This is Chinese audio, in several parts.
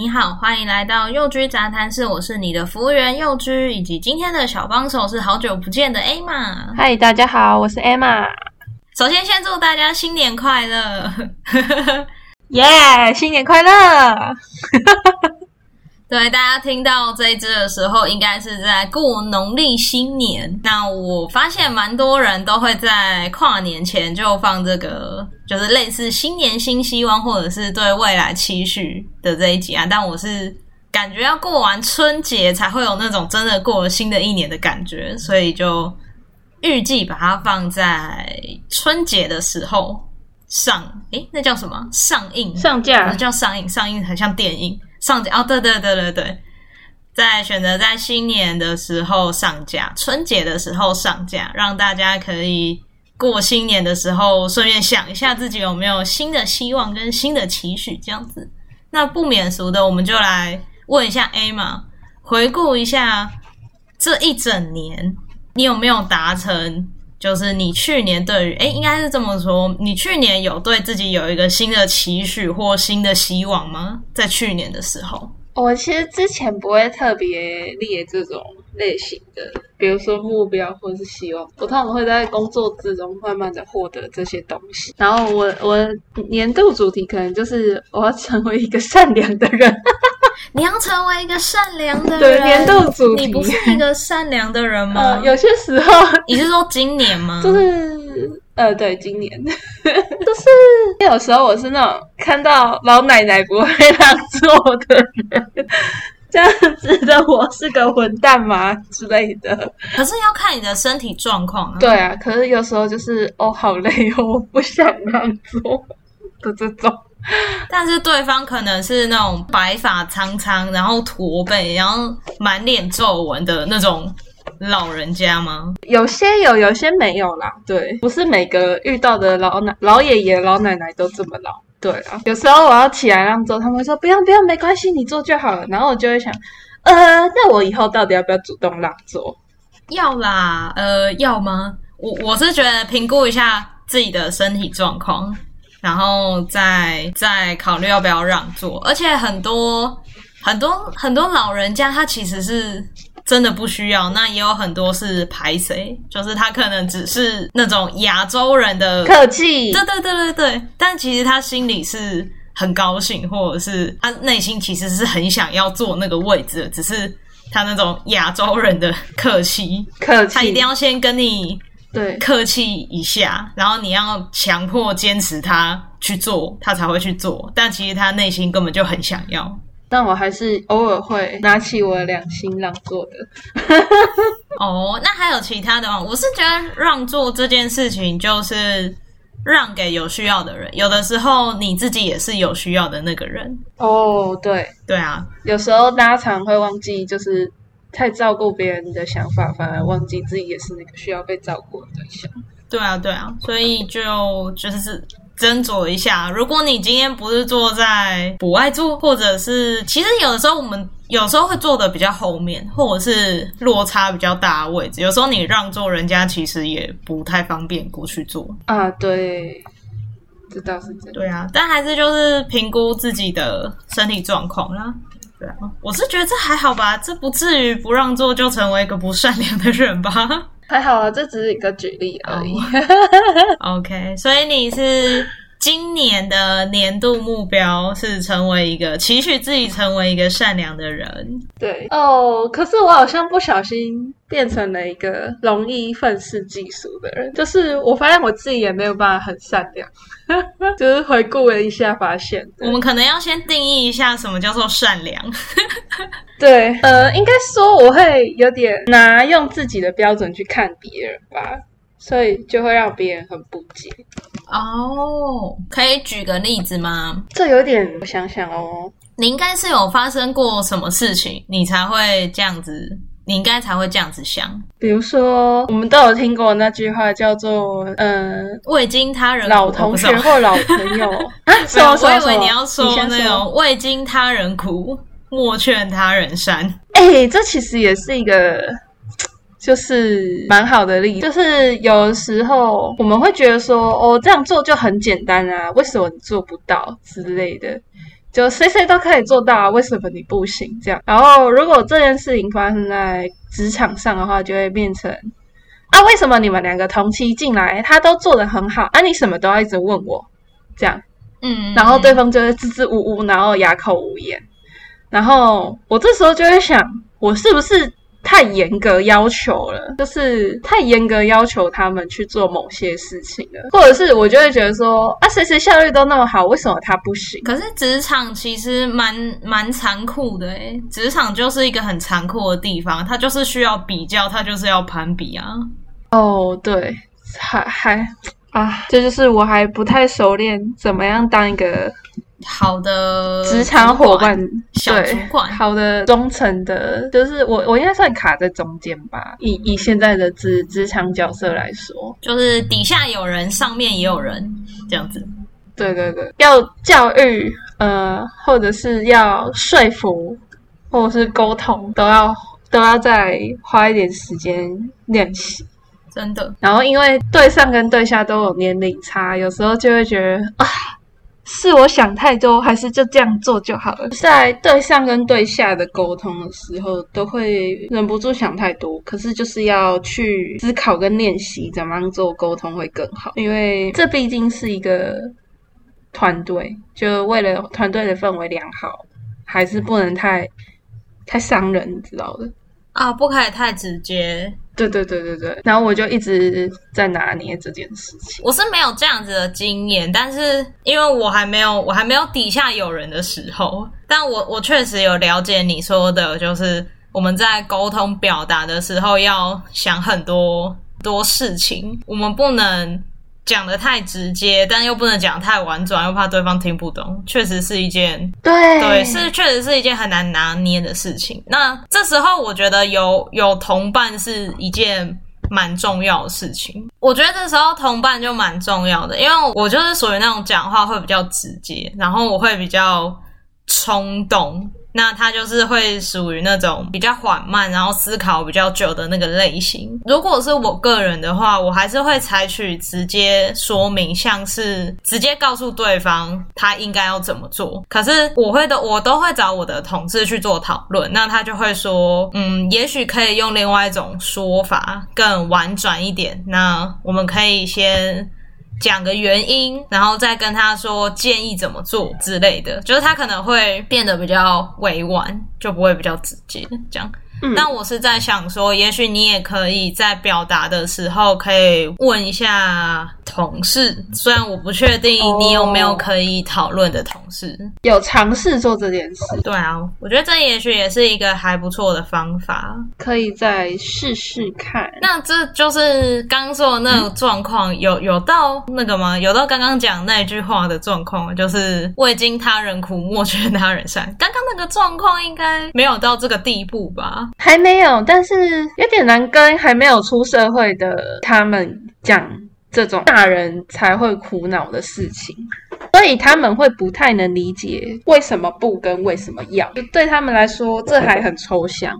你好，欢迎来到幼居杂谈室，我是你的服务员幼居以及今天的小帮手是好久不见的 Emma。嗨，大家好，我是 Emma。首先，先祝大家新年快乐！耶，yeah, 新年快乐！对，大家听到这一支的时候，应该是在过农历新年。那我发现蛮多人都会在跨年前就放这个，就是类似新年新希望，或者是对未来期许的这一集啊。但我是感觉要过完春节才会有那种真的过了新的一年的感觉，所以就预计把它放在春节的时候上。诶，那叫什么？上映？上架？叫上映？上映很像电影。上架哦，对对对对对，在选择在新年的时候上架，春节的时候上架，让大家可以过新年的时候顺便想一下自己有没有新的希望跟新的期许这样子。那不免俗的，我们就来问一下 Emma，回顾一下这一整年，你有没有达成？就是你去年对于，诶，应该是这么说，你去年有对自己有一个新的期许或新的希望吗？在去年的时候，我其实之前不会特别列这种类型的，比如说目标或者是希望，我通常会在工作之中慢慢的获得这些东西。然后我我年度主题可能就是我要成为一个善良的人。你要成为一个善良的人，对，年度主题。你不是一个善良的人吗？呃、有些时候，你是说今年吗？就是呃，对，今年，就是有时候我是那种看到老奶奶不会让座的人，这样子的我是个混蛋吗之类的？可是要看你的身体状况啊。对啊，可是有时候就是哦，好累哦，我不想让座的这种。但是对方可能是那种白发苍苍，然后驼背，然后满脸皱纹的那种老人家吗？有些有，有些没有啦。对，不是每个遇到的老奶、老爷爷、老奶奶都这么老。对啊，有时候我要起来让座，他们会说不用不用，没关系，你坐就好了。然后我就会想，呃，那我以后到底要不要主动让座？要啦，呃，要吗？我我是觉得评估一下自己的身体状况。然后再再考虑要不要让座，而且很多很多很多老人家他其实是真的不需要，那也有很多是排谁，就是他可能只是那种亚洲人的客气，对对对对对，但其实他心里是很高兴，或者是他内心其实是很想要坐那个位置的，只是他那种亚洲人的客气，客气，他一定要先跟你。对，客气一下，然后你要强迫坚持他去做，他才会去做。但其实他内心根本就很想要。但我还是偶尔会拿起我的良心让座的。哦，那还有其他的吗？我是觉得让座这件事情就是让给有需要的人。有的时候你自己也是有需要的那个人。哦，对，对啊，有时候大家常会忘记，就是。太照顾别人的想法，反而忘记自己也是那个需要被照顾的对象。对啊，对啊，所以就就是斟酌一下。如果你今天不是坐在不爱坐，或者是其实有的时候我们有时候会坐的比较后面，或者是落差比较大的位置，有时候你让座，人家其实也不太方便过去坐啊。对，这倒是真的。对啊，但还是就是评估自己的身体状况啦。对啊，我是觉得这还好吧，这不至于不让座就成为一个不善良的人吧？还好啊，这只是一个举例而已。Oh. OK，所以你是。今年的年度目标是成为一个期许自己成为一个善良的人。对哦，可是我好像不小心变成了一个容易愤世嫉俗的人。就是我发现我自己也没有办法很善良，就是回顾了一下，发现我们可能要先定义一下什么叫做善良。对，呃，应该说我会有点拿用自己的标准去看别人吧。所以就会让别人很不解哦。可以举个例子吗？这有点，我想想哦。你应该是有发生过什么事情，你才会这样子？你应该才会这样子想。比如说，我们都有听过那句话，叫做“嗯、呃，未经他人苦，老同学或老朋友” 啊。什么？我以为你要说那种“未经他人苦，莫劝他人善”。哎、欸，这其实也是一个。就是蛮好的例子，就是有时候我们会觉得说，哦，这样做就很简单啊，为什么你做不到之类的？就谁谁都可以做到啊，为什么你不行？这样，然后如果这件事情发生在职场上的话，就会变成啊，为什么你们两个同期进来，他都做得很好，啊，你什么都要一直问我，这样，嗯，然后对方就会支支吾吾，然后哑口无言，然后我这时候就会想，我是不是？太严格要求了，就是太严格要求他们去做某些事情了，或者是我就会觉得说啊，谁谁效率都那么好，为什么他不行？可是职场其实蛮蛮残酷的诶，职场就是一个很残酷的地方，它就是需要比较，它就是要攀比啊。哦，对，还还啊，这就是我还不太熟练怎么样当一个。好的职场伙伴，小主管，好的忠诚的，就是我，我应该算卡在中间吧。以以现在的职职场角色来说，就是底下有人，上面也有人，这样子。对对对，要教育，呃，或者是要说服，或者是沟通，都要都要再花一点时间练习。真的。然后因为对上跟对下都有年龄差，有时候就会觉得啊。是我想太多，还是就这样做就好了？在对上跟对下的沟通的时候，都会忍不住想太多。可是就是要去思考跟练习，怎么样做沟通会更好。因为这毕竟是一个团队，就为了团队的氛围良好，还是不能太太伤人，你知道的。啊，不可以太直接。对对对对对，然后我就一直在拿捏这件事情。我是没有这样子的经验，但是因为我还没有我还没有底下有人的时候，但我我确实有了解你说的，就是我们在沟通表达的时候要想很多多事情，我们不能。讲的太直接，但又不能讲太婉转，又怕对方听不懂，确实是一件对对，是确实是一件很难拿捏的事情。那这时候，我觉得有有同伴是一件蛮重要的事情。我觉得这时候同伴就蛮重要的，因为我就是属于那种讲话会比较直接，然后我会比较冲动。那他就是会属于那种比较缓慢，然后思考比较久的那个类型。如果是我个人的话，我还是会采取直接说明，像是直接告诉对方他应该要怎么做。可是我会的，我都会找我的同事去做讨论。那他就会说，嗯，也许可以用另外一种说法，更婉转一点。那我们可以先。讲个原因，然后再跟他说建议怎么做之类的，就是他可能会变得比较委婉，就不会比较直接这样。那、嗯、我是在想说，也许你也可以在表达的时候，可以问一下同事。虽然我不确定你有没有可以讨论的同事，哦、有尝试做这件事。对啊，我觉得这也许也是一个还不错的方法，可以再试试看。那这就是刚刚说的那个状况，嗯、有有到那个吗？有到刚刚讲那句话的状况，就是未经他人苦，莫劝他人善。刚刚那个状况应该没有到这个地步吧？还没有，但是有点难跟还没有出社会的他们讲这种大人才会苦恼的事情，所以他们会不太能理解为什么不跟为什么要，对他们来说这还很抽象。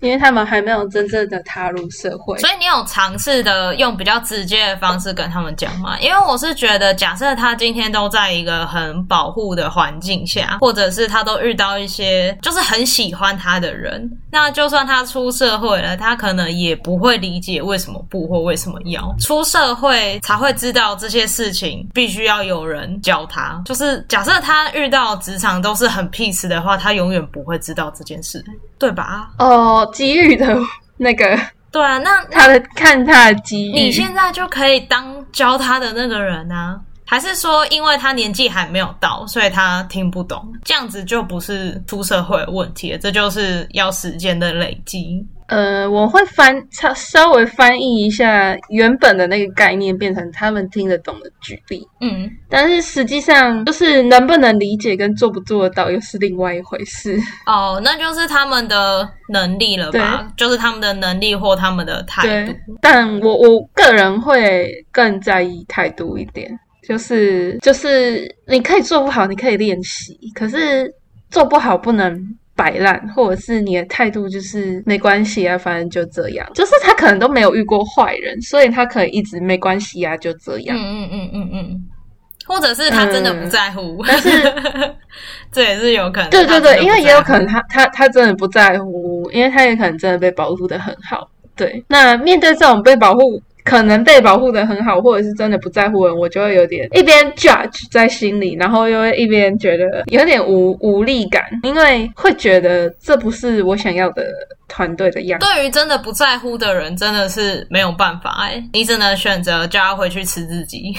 因为他们还没有真正的踏入社会，所以你有尝试的用比较直接的方式跟他们讲吗？因为我是觉得，假设他今天都在一个很保护的环境下，或者是他都遇到一些就是很喜欢他的人，那就算他出社会了，他可能也不会理解为什么不或为什么要出社会才会知道这些事情，必须要有人教他。就是假设他遇到职场都是很 peace 的话，他永远不会知道这件事，对吧？哦。机遇的那个，对啊，那他的看他的机遇，你现在就可以当教他的那个人啊？还是说，因为他年纪还没有到，所以他听不懂？这样子就不是出社会的问题了，这就是要时间的累积。呃，我会翻稍稍微翻译一下原本的那个概念，变成他们听得懂的举例。嗯，但是实际上就是能不能理解跟做不做得到，又是另外一回事。哦，那就是他们的能力了吧？对就是他们的能力或他们的态度。但我我个人会更在意态度一点，就是就是你可以做不好，你可以练习，可是做不好不能。摆烂，或者是你的态度就是没关系啊，反正就这样。就是他可能都没有遇过坏人，所以他可以一直没关系啊，就这样。嗯嗯嗯嗯嗯。或者是他真的不在乎，嗯、但是 这也是有可能。对对对，因为也有可能他他他真的不在乎，因为他也可能真的被保护的很好。对，那面对这种被保护。可能被保护得很好，或者是真的不在乎的人，我就会有点一边 judge 在心里，然后又会一边觉得有点无无力感，因为会觉得这不是我想要的团队的样子。对于真的不在乎的人，真的是没有办法哎，你只能选择叫他回去吃自己。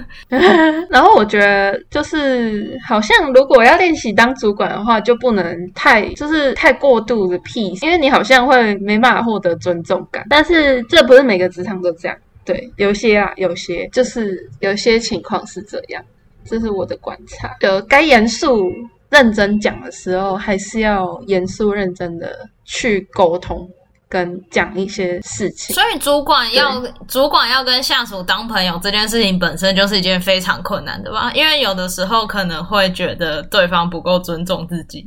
然后我觉得就是好像如果要练习当主管的话，就不能太就是太过度的 peace，因为你好像会没办法获得尊重感。但是这不是每个职场都这样。对，有些啊，有些就是有些情况是这样，这是我的观察。呃，该严肃认真讲的时候，还是要严肃认真的去沟通跟讲一些事情。所以，主管要主管要跟下属当朋友这件事情本身就是一件非常困难的吧？因为有的时候可能会觉得对方不够尊重自己。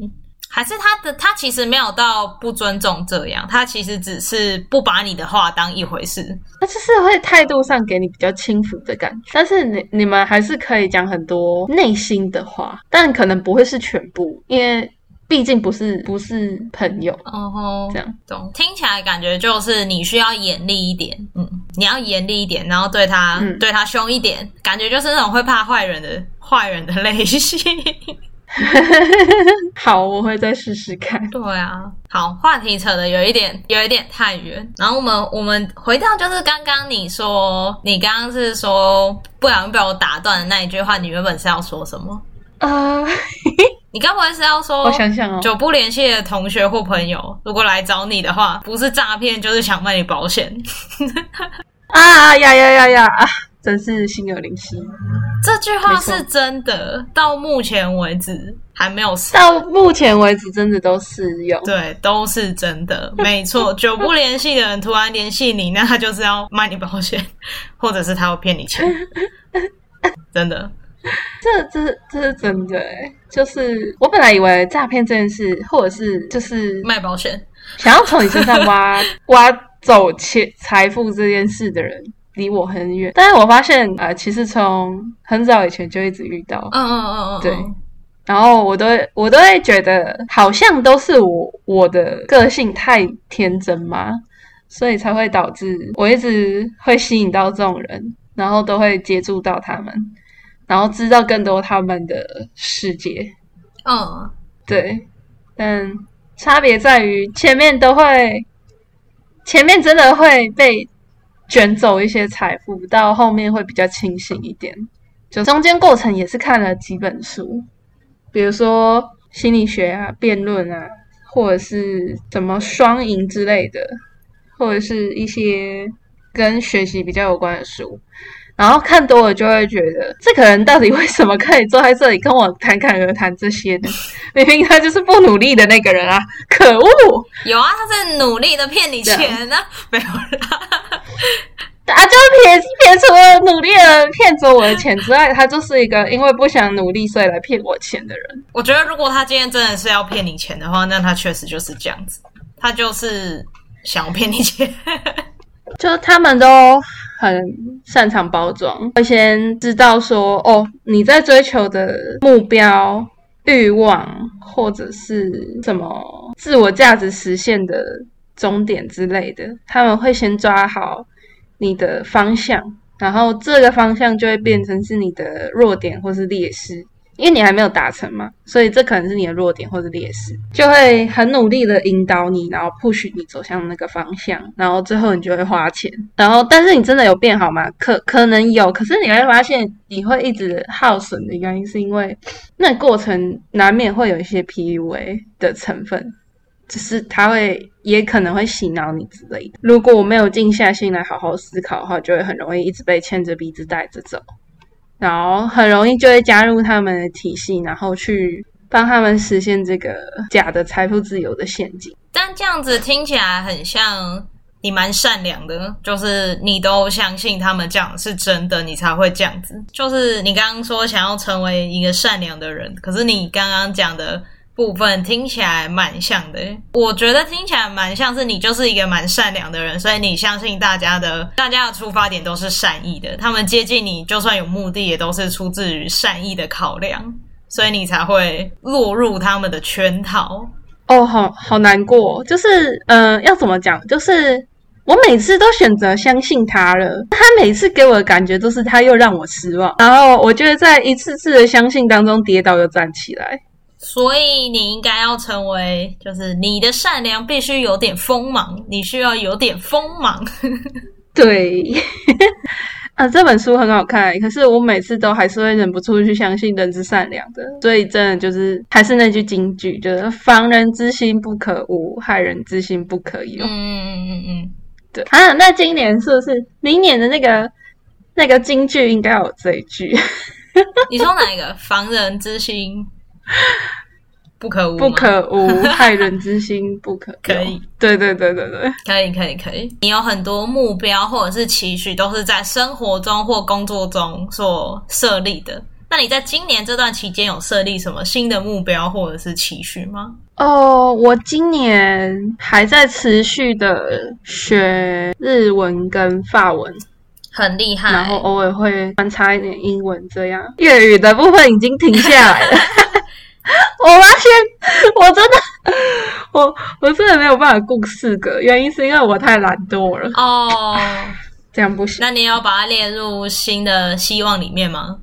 还是他的他其实没有到不尊重这样，他其实只是不把你的话当一回事，他就是会态度上给你比较轻浮的感觉。但是你你们还是可以讲很多内心的话，但可能不会是全部，因为毕竟不是不是朋友。哦吼，这样懂？听起来感觉就是你需要严厉一点，嗯，你要严厉一点，然后对他、嗯、对他凶一点，感觉就是那种会怕坏人的坏人的类型。好，我会再试试看。对啊，好，话题扯的有一点，有一点太远。然后我们我们回到就是刚刚你说，你刚刚是说不小心被我打断的那一句话，你原本是要说什么？啊，uh, 你该不会是要说，我想想哦，久不联系的同学或朋友，如果来找你的话，不是诈骗就是想卖你保险。啊呀呀呀呀！真是心有灵犀，这句话是真的。到目前为止还没有，到目前为止真的都适用，对，都是真的，没错。久不联系的人突然联系你，那他就是要卖你保险，或者是他要骗你钱，真的。这这这是真的诶，就是我本来以为诈骗这件事，或者是就是卖保险，想要从你身上挖 挖走钱财富这件事的人。离我很远，但是我发现啊、呃，其实从很早以前就一直遇到，嗯嗯嗯嗯，对，然后我都我都会觉得好像都是我我的个性太天真嘛，所以才会导致我一直会吸引到这种人，然后都会接触到他们，然后知道更多他们的世界，嗯，对，但差别在于前面都会，前面真的会被。卷走一些财富，到后面会比较清醒一点。就中间过程也是看了几本书，比如说心理学啊、辩论啊，或者是什么双赢之类的，或者是一些跟学习比较有关的书。然后看多了就会觉得，这个人到底为什么可以坐在这里跟我侃侃而谈这些呢？明明他就是不努力的那个人啊！可恶！有啊，他在努力的骗你钱呢、啊，没有啦。啊，就是撇撇除了努力的骗走我的钱之外，他就是一个因为不想努力所以来骗我钱的人。我觉得如果他今天真的是要骗你钱的话，那他确实就是这样子，他就是想要骗你钱。就他们都很擅长包装，会先知道说哦，你在追求的目标、欲望或者是什么自我价值实现的终点之类的，他们会先抓好你的方向，然后这个方向就会变成是你的弱点或是劣势。因为你还没有达成嘛，所以这可能是你的弱点或者劣势，就会很努力的引导你，然后 push 你走向那个方向，然后最后你就会花钱，然后但是你真的有变好吗？可可能有，可是你会发现你会一直耗损的原因是因为那过程难免会有一些 PUA 的成分，只是他会也可能会洗脑你之类的。如果我没有静下心来好好思考的话，就会很容易一直被牵着鼻子带着走。然后很容易就会加入他们的体系，然后去帮他们实现这个假的财富自由的陷阱。但这样子听起来很像你蛮善良的，就是你都相信他们讲的是真的，你才会这样子。就是你刚刚说想要成为一个善良的人，可是你刚刚讲的部分听起来蛮像的，我觉得听起来蛮像是你就是一个蛮善良的人，所以你相信大家的，大家的出发点都是善意的，他们接近你就算有目的，也都是出自于善意的考量，所以你才会落入他们的圈套。哦，好好难过，就是呃，要怎么讲？就是我每次都选择相信他了，他每次给我的感觉都是他又让我失望，然后我觉得在一次次的相信当中跌倒又站起来。所以你应该要成为，就是你的善良必须有点锋芒，你需要有点锋芒。对，啊，这本书很好看，可是我每次都还是会忍不住去相信人之善良的。所以真的就是还是那句金句，就是防人之心不可无，害人之心不可有。嗯嗯嗯嗯嗯，对啊，那今年是不是明年的那个那个金句应该有这一句？你说哪一个？防人之心。不可无，不可无，害人之心不可。可以，对对对对对，可以可以可以。你有很多目标或者是期许，都是在生活中或工作中所设立的。那你在今年这段期间有设立什么新的目标或者是期许吗？哦，我今年还在持续的学日文跟法文，很厉害。然后偶尔会穿插一点英文，这样粤语的部分已经停下来了。我发现，我真的，我我真的没有办法顾四个，原因是因为我太懒惰了。哦，这样不行。那你要把它列入新的希望里面吗？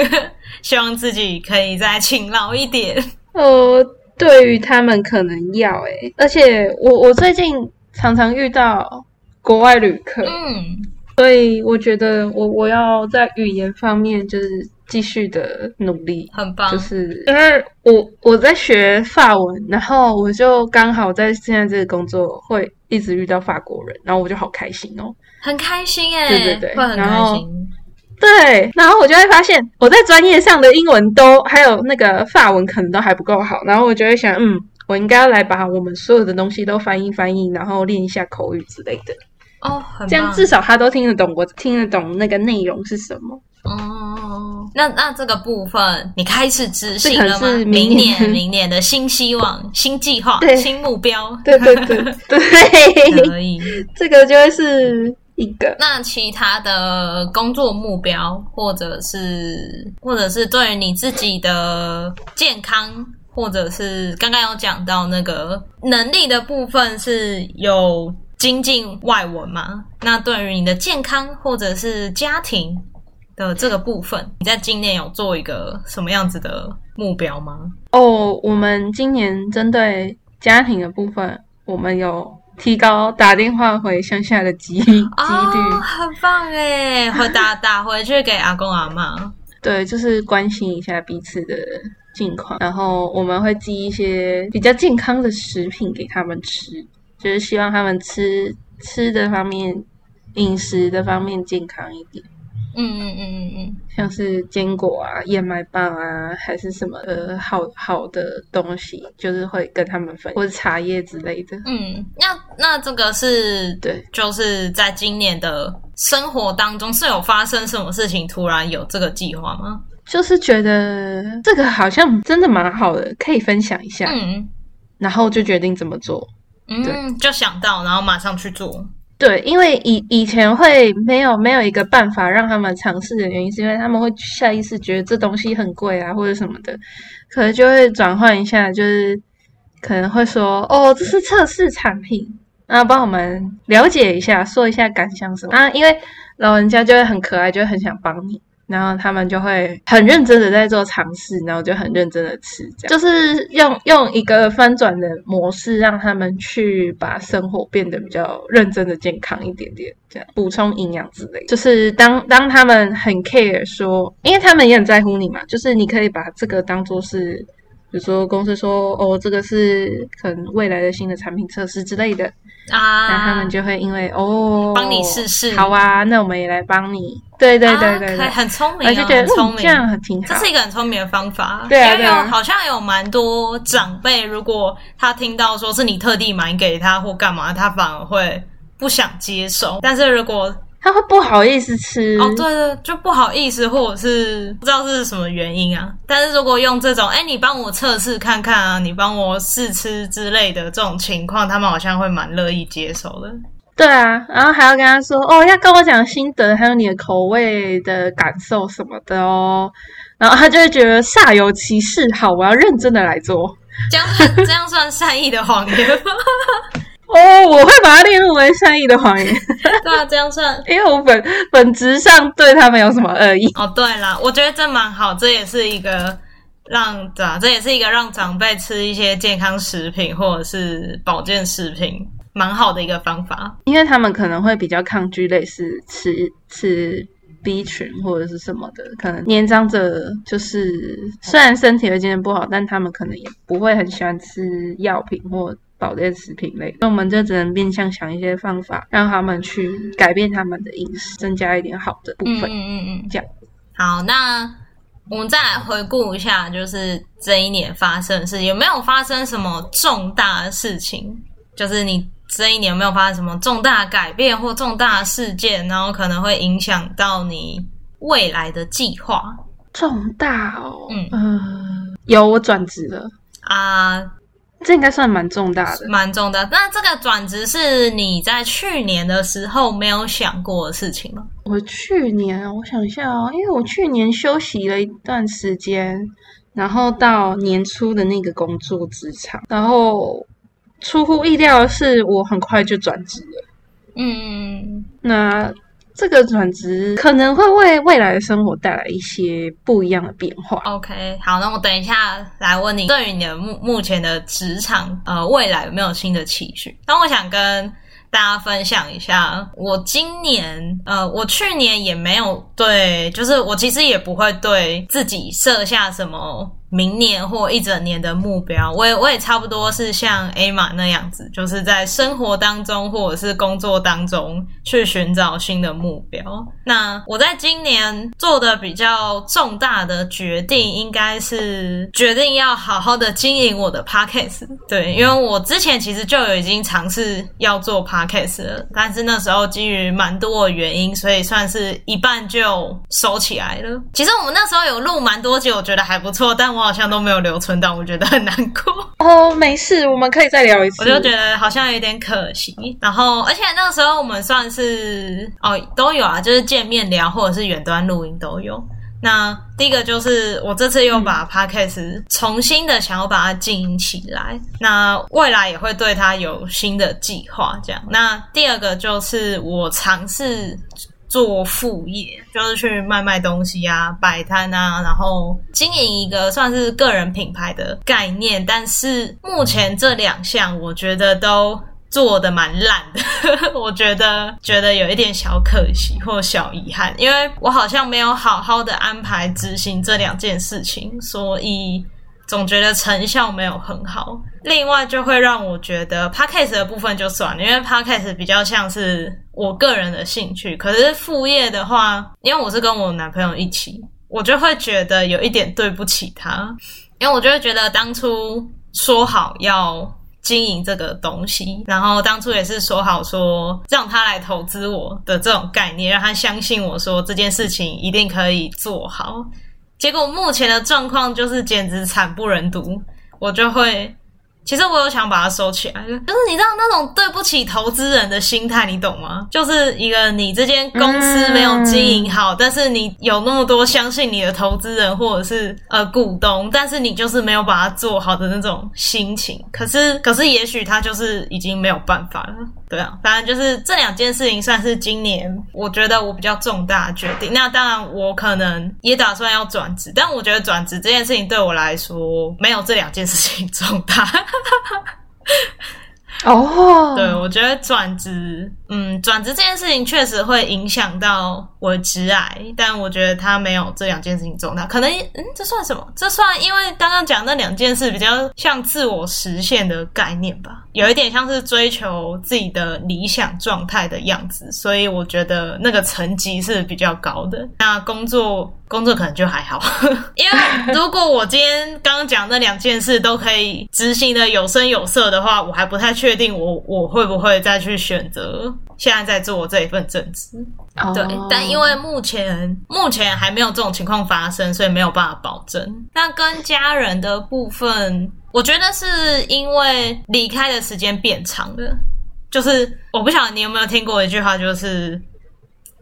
希望自己可以再勤劳一点。呃，对于他们可能要诶、欸，而且我我最近常常遇到国外旅客，嗯，所以我觉得我我要在语言方面就是。继续的努力，很棒。就是因为我我在学法文，然后我就刚好在现在这个工作会一直遇到法国人，然后我就好开心哦，很开心哎，对对对，会很开心。对，然后我就会发现我在专业上的英文都还有那个法文可能都还不够好，然后我就会想，嗯，我应该要来把我们所有的东西都翻译翻译，然后练一下口语之类的。哦，这样至少他都听得懂，我听得懂那个内容是什么。哦，那那这个部分你开始执行了吗？明年明年，明年的新希望、新计划、新目标，对对对对，可以。这个就会是一个。那其他的工作目标，或者是或者是对于你自己的健康，或者是刚刚有讲到那个能力的部分，是有精进外文吗？那对于你的健康或者是家庭的这个部分，你在今年有做一个什么样子的目标吗？哦，我们今年针对家庭的部分，我们有提高打电话回乡下的几几率，哦，很棒诶，会打打回去给阿公阿妈，对，就是关心一下彼此的近况，然后我们会寄一些比较健康的食品给他们吃，就是希望他们吃吃的方面、饮食的方面健康一点。嗯嗯嗯嗯嗯，像是坚果啊、燕麦棒啊，还是什么呃好好的东西，就是会跟他们分，或者茶叶之类的。嗯，那那这个是对，就是在今年的生活当中是有发生什么事情，突然有这个计划吗？就是觉得这个好像真的蛮好的，可以分享一下。嗯，然后就决定怎么做。嗯，对就想到，然后马上去做。对，因为以以前会没有没有一个办法让他们尝试的原因，是因为他们会下意识觉得这东西很贵啊，或者什么的，可能就会转换一下，就是可能会说：“哦，这是测试产品，那帮我们了解一下，说一下感想什么啊。”因为老人家就会很可爱，就很想帮你。然后他们就会很认真的在做尝试，然后就很认真的吃，这样就是用用一个翻转的模式，让他们去把生活变得比较认真的健康一点点，这样补充营养之类。就是当当他们很 care 说，因为他们也很在乎你嘛，就是你可以把这个当做是。比如说公司说哦，这个是可能未来的新的产品测试之类的。啊，那他们就会因为哦，帮你试试，好啊，那我们也来帮你，对对对对对，很聪明，我就觉得聪明，这样很挺好，这是一个很聪明的方法。对啊，对啊，好像有蛮多长辈，如果他听到说是你特地买给他或干嘛，他反而会不想接受。但是如果他会不好意思吃哦，对对，就不好意思，或者是不知道是什么原因啊。但是如果用这种，哎，你帮我测试看看啊，你帮我试吃之类的这种情况，他们好像会蛮乐意接受的。对啊，然后还要跟他说，哦，要跟我讲心得，还有你的口味的感受什么的哦。然后他就会觉得煞有其事，好，我要认真的来做。这样算这样算善意的谎言吗？哦，我会把它列入为善意的谎言。对啊，这样算，因为我本本质上对他没有什么恶意。哦，对啦，我觉得这蛮好，这也是一个让对啊，这也是一个让长辈吃一些健康食品或者是保健食品蛮好的一个方法。因为他们可能会比较抗拒类似吃吃。B 群或者是什么的，可能年长者就是虽然身体的经验不好，但他们可能也不会很喜欢吃药品或保健食品类。那我们就只能变相想一些方法，让他们去改变他们的饮食，增加一点好的部分。嗯嗯嗯，这样。好，那我们再来回顾一下，就是这一年发生的事，有没有发生什么重大的事情？就是你。这一年有没有发生什么重大改变或重大事件，然后可能会影响到你未来的计划？重大哦，嗯、呃、有我转职了啊，这应该算蛮重大的，蛮重大。那这个转职是你在去年的时候没有想过的事情吗？我去年，我想一下哦，因为我去年休息了一段时间，然后到年初的那个工作职场，然后。出乎意料的是，我很快就转职了。嗯，那这个转职可能会为未来的生活带来一些不一样的变化。OK，好，那我等一下来问你，对于你的目目前的职场，呃，未来有没有新的期许？那我想跟大家分享一下，我今年，呃，我去年也没有对，就是我其实也不会对自己设下什么。明年或一整年的目标，我也我也差不多是像 Emma 那样子，就是在生活当中或者是工作当中去寻找新的目标。那我在今年做的比较重大的决定，应该是决定要好好的经营我的 Podcast。对，因为我之前其实就有已经尝试要做 Podcast 了，但是那时候基于蛮多的原因，所以算是一半就收起来了。其实我们那时候有录蛮多集，我觉得还不错，但我好像都没有留存到，我觉得很难过。哦，没事，我们可以再聊一次。我就觉得好像有点可惜。然后，而且那个时候我们算是哦都有啊，就是见面聊或者是远端录音都有。那第一个就是我这次又把 Podcast 重新的想要把它经营起来，嗯、那未来也会对它有新的计划。这样，那第二个就是我尝试。做副业就是去卖卖东西啊，摆摊啊，然后经营一个算是个人品牌的概念。但是目前这两项我觉得都做得蛮烂的，我觉得觉得有一点小可惜或小遗憾，因为我好像没有好好的安排执行这两件事情，所以。总觉得成效没有很好，另外就会让我觉得 Podcast 的部分就算了，因为 Podcast 比较像是我个人的兴趣。可是副业的话，因为我是跟我男朋友一起，我就会觉得有一点对不起他，因为我就会觉得当初说好要经营这个东西，然后当初也是说好说让他来投资我的这种概念，让他相信我说这件事情一定可以做好。结果目前的状况就是简直惨不忍睹，我就会，其实我有想把它收起来，就是你知道那种对不起投资人的心态，你懂吗？就是一个你这间公司没有经营好，但是你有那么多相信你的投资人或者是呃股东，但是你就是没有把它做好的那种心情。可是，可是也许他就是已经没有办法了。对啊，反正就是这两件事情算是今年我觉得我比较重大的决定。那当然，我可能也打算要转职，但我觉得转职这件事情对我来说没有这两件事情重大。哦，对，我觉得转职，嗯，转职这件事情确实会影响到我的职涯，但我觉得它没有这两件事情重大。可能，嗯，这算什么？这算因为刚刚讲那两件事比较像自我实现的概念吧，有一点像是追求自己的理想状态的样子，所以我觉得那个层级是比较高的。那工作。工作可能就还好，因为如果我今天刚刚讲那两件事都可以执行的有声有色的话，我还不太确定我我会不会再去选择现在在做这一份正职。Oh. 对，但因为目前目前还没有这种情况发生，所以没有办法保证。那跟家人的部分，我觉得是因为离开的时间变长了。就是我不晓得你有没有听过一句话，就是。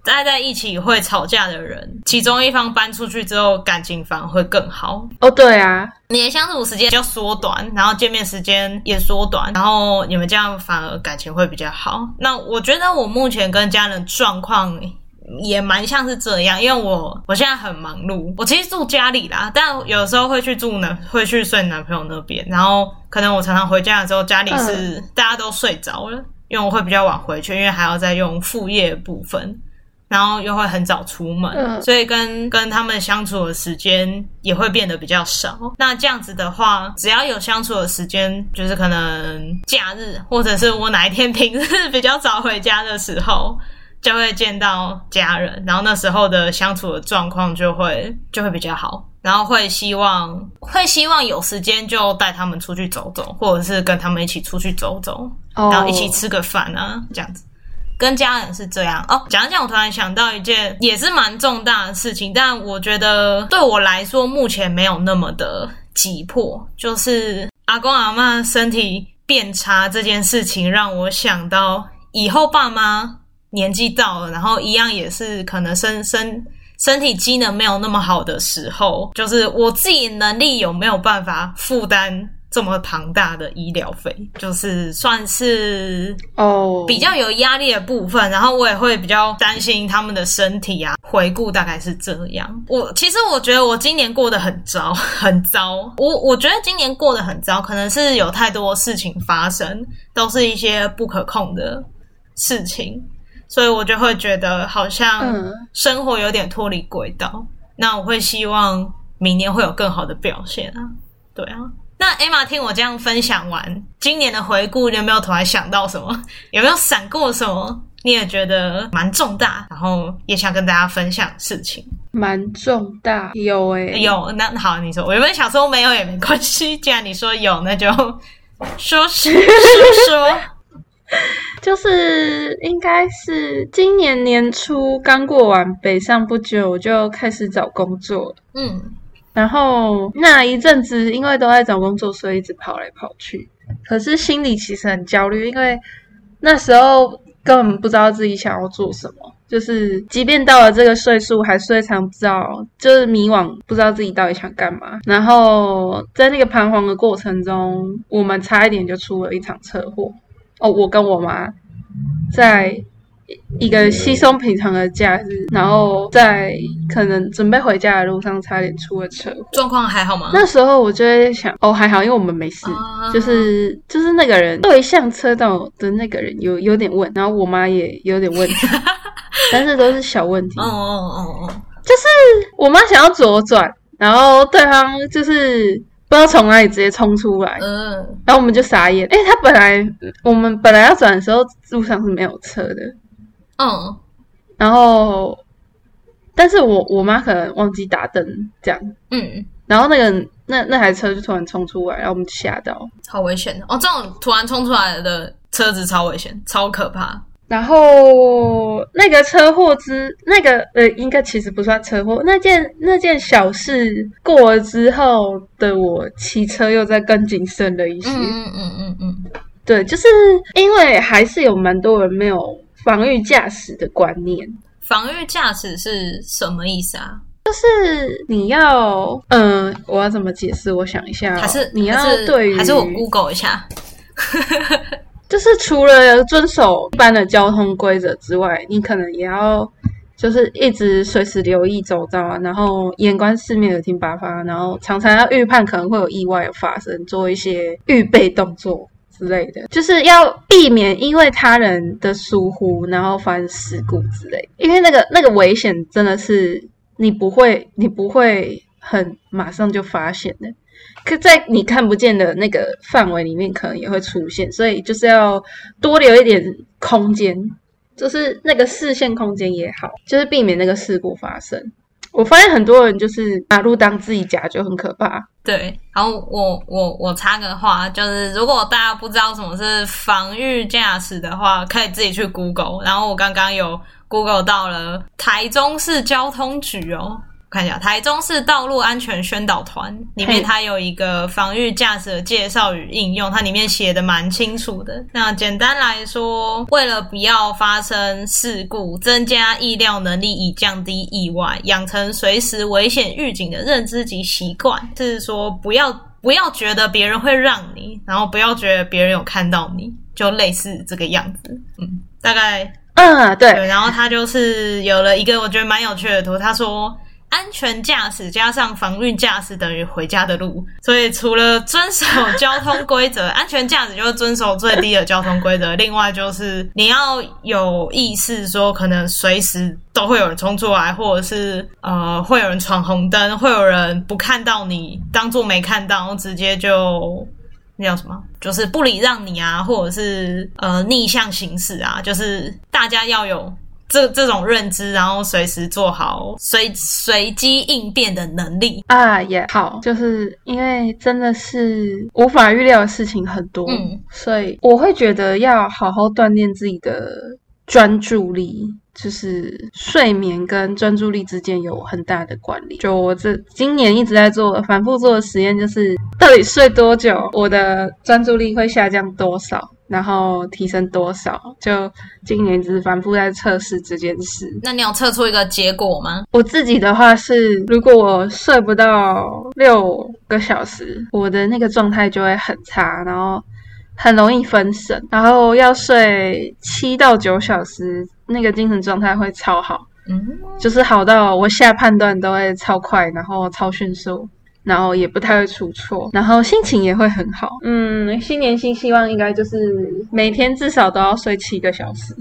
待在一起会吵架的人，其中一方搬出去之后，感情反而会更好。哦，对啊，你的相处时间就缩短，然后见面时间也缩短，然后你们这样反而感情会比较好。那我觉得我目前跟家人状况也蛮像是这样，因为我我现在很忙碌，我其实住家里啦，但有时候会去住男，会去睡男朋友那边，然后可能我常常回家的时候，家里是大家都睡着了，因为我会比较晚回去，因为还要再用副业部分。然后又会很早出门，嗯、所以跟跟他们相处的时间也会变得比较少。那这样子的话，只要有相处的时间，就是可能假日或者是我哪一天平日比较早回家的时候，就会见到家人。然后那时候的相处的状况就会就会比较好。然后会希望会希望有时间就带他们出去走走，或者是跟他们一起出去走走，然后一起吃个饭啊，这样子。跟家人是这样哦。讲一讲，我突然想到一件也是蛮重大的事情，但我觉得对我来说目前没有那么的急迫。就是阿公阿妈身体变差这件事情，让我想到以后爸妈年纪到了，然后一样也是可能身身身体机能没有那么好的时候，就是我自己能力有没有办法负担。这么庞大的医疗费，就是算是哦比较有压力的部分。Oh. 然后我也会比较担心他们的身体啊。回顾大概是这样。我其实我觉得我今年过得很糟，很糟。我我觉得今年过得很糟，可能是有太多事情发生，都是一些不可控的事情，所以我就会觉得好像生活有点脱离轨道。嗯。那我会希望明年会有更好的表现啊。对啊。那 Emma 听我这样分享完今年的回顾，你有没有突然想到什么？有没有闪过什么？你也觉得蛮重大，然后也想跟大家分享事情？蛮重大，有诶、欸，有。那好，你说，我原本想说没有也没关系，既然你说有，那就说说说。就是应该是今年年初刚过完北上不久，我就开始找工作。嗯。然后那一阵子，因为都在找工作，所以一直跑来跑去。可是心里其实很焦虑，因为那时候根本不知道自己想要做什么。就是即便到了这个岁数，还是非常不知道，就是迷惘，不知道自己到底想干嘛。然后在那个彷徨的过程中，我们差一点就出了一场车祸。哦，我跟我妈在。一个稀松平常的假日，然后在可能准备回家的路上，差点出了车祸。状况还好吗？那时候我就在想，哦，还好，因为我们没事。啊、就是就是那个人对向车道的那个人有有点问，然后我妈也有点问题，但是都是小问题。哦哦哦哦，就是我妈想要左转，然后对方就是不知道从哪里直接冲出来，嗯，然后我们就傻眼。哎，他本来我们本来要转的时候，路上是没有车的。嗯，然后，但是我我妈可能忘记打灯，这样，嗯，然后那个那那台车就突然冲出来，然后我们就吓到，超危险的哦！这种突然冲出来的车子超危险，超可怕。然后那个车祸之那个呃，应该其实不算车祸，那件那件小事过了之后的我骑车又再更谨慎了一些，嗯嗯嗯嗯嗯，对，就是因为还是有蛮多人没有。防御驾驶的观念，防御驾驶是什么意思啊？就是你要，嗯、呃，我要怎么解释？我想一下、喔，还是你要对于，还是我 Google 一下？就是除了遵守一般的交通规则之外，你可能也要，就是一直随时留意周遭啊，然后眼观四面，耳听八方，然后常常要预判可能会有意外的发生，做一些预备动作。之类的，就是要避免因为他人的疏忽，然后发生事故之类。因为那个那个危险真的是你不会，你不会很马上就发现的，可在你看不见的那个范围里面，可能也会出现。所以就是要多留一点空间，就是那个视线空间也好，就是避免那个事故发生。我发现很多人就是马路当自己家，就很可怕。对，然后我我我插个话，就是如果大家不知道什么是防御驾驶的话，可以自己去 Google。然后我刚刚有 Google 到了台中市交通局哦。看一下台中市道路安全宣导团里面，它有一个防御驾驶的介绍与应用，它里面写的蛮清楚的。那简单来说，为了不要发生事故，增加意料能力以降低意外，养成随时危险预警的认知及习惯，就是说不要不要觉得别人会让你，然后不要觉得别人有看到你，就类似这个样子。嗯，大概嗯对，对。然后他就是有了一个我觉得蛮有趣的图，他说。安全驾驶加上防御驾驶等于回家的路，所以除了遵守交通规则，安全驾驶就是遵守最低的交通规则。另外就是你要有意识，说可能随时都会有人冲出来，或者是呃会有人闯红灯，会有人不看到你，当做没看到，直接就那叫什么，就是不礼让你啊，或者是呃逆向行驶啊，就是大家要有。这这种认知，然后随时做好随随机应变的能力啊，也好，就是因为真的是无法预料的事情很多，嗯，所以我会觉得要好好锻炼自己的专注力，就是睡眠跟专注力之间有很大的关联。就我这今年一直在做反复做的实验，就是到底睡多久，我的专注力会下降多少。然后提升多少？就今年只是反复在测试这件事。那你有测出一个结果吗？我自己的话是，如果我睡不到六个小时，我的那个状态就会很差，然后很容易分神。然后要睡七到九小时，那个精神状态会超好，嗯，就是好到我下判断都会超快，然后超迅速。然后也不太会出错，然后心情也会很好。嗯，新年新希望应该就是每天至少都要睡七个小时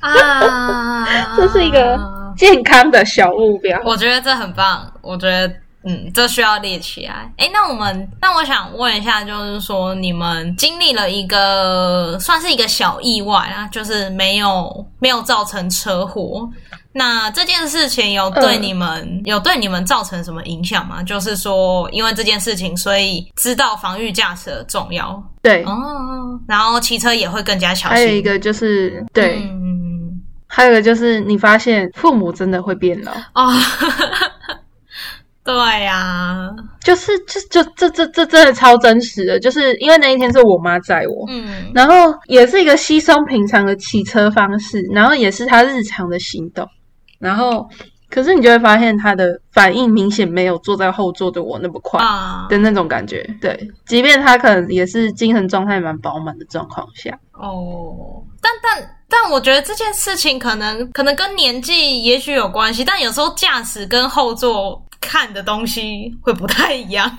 啊，这是一个健康的小目标。我觉得这很棒，我觉得嗯，这需要列起来。哎，那我们，那我想问一下，就是说你们经历了一个算是一个小意外啊，就是没有没有造成车祸。那这件事情有对你们、嗯、有对你们造成什么影响吗？就是说，因为这件事情，所以知道防御驾驶的重要。对哦，然后骑车也会更加小心。还有一个就是，对，嗯，还有一个就是，你发现父母真的会变老哦。对呀、啊，就是就就这这这真的超真实的，就是因为那一天是我妈载我，嗯，然后也是一个稀松平常的骑车方式，然后也是她日常的行动。然后，可是你就会发现他的反应明显没有坐在后座的我那么快的那种感觉。Uh, 对，即便他可能也是精神状态蛮饱满的状况下。哦，oh, 但但但我觉得这件事情可能可能跟年纪也许有关系，但有时候驾驶跟后座看的东西会不太一样，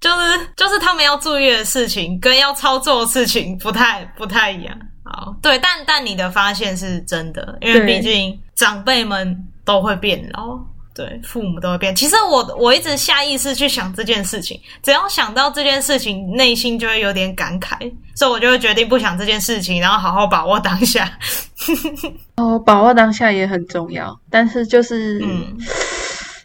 就是就是他们要注意的事情跟要操作的事情不太不太一样。好，对，但但你的发现是真的，因为毕竟长辈们都会变老，对，父母都会变。其实我我一直下意识去想这件事情，只要想到这件事情，内心就会有点感慨，所以我就会决定不想这件事情，然后好好把握当下。哦，把握当下也很重要，但是就是嗯，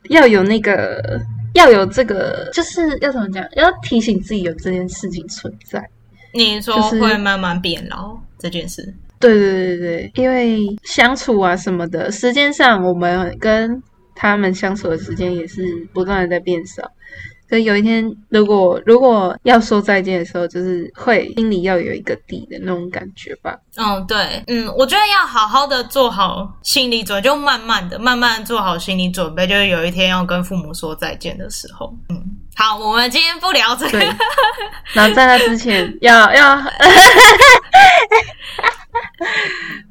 要有那个，要有这个，就是要怎么讲，要提醒自己有这件事情存在。你说会慢慢变老、就是、这件事，对对对对，因为相处啊什么的，时间上我们跟他们相处的时间也是不断的在变少。所以有一天，如果如果要说再见的时候，就是会心里要有一个底的那种感觉吧。嗯，对，嗯，我觉得要好好的做好心理准备，就慢慢的、慢慢的做好心理准备，就是有一天要跟父母说再见的时候。嗯，好，我们今天不聊这个。然后在那之前，要要。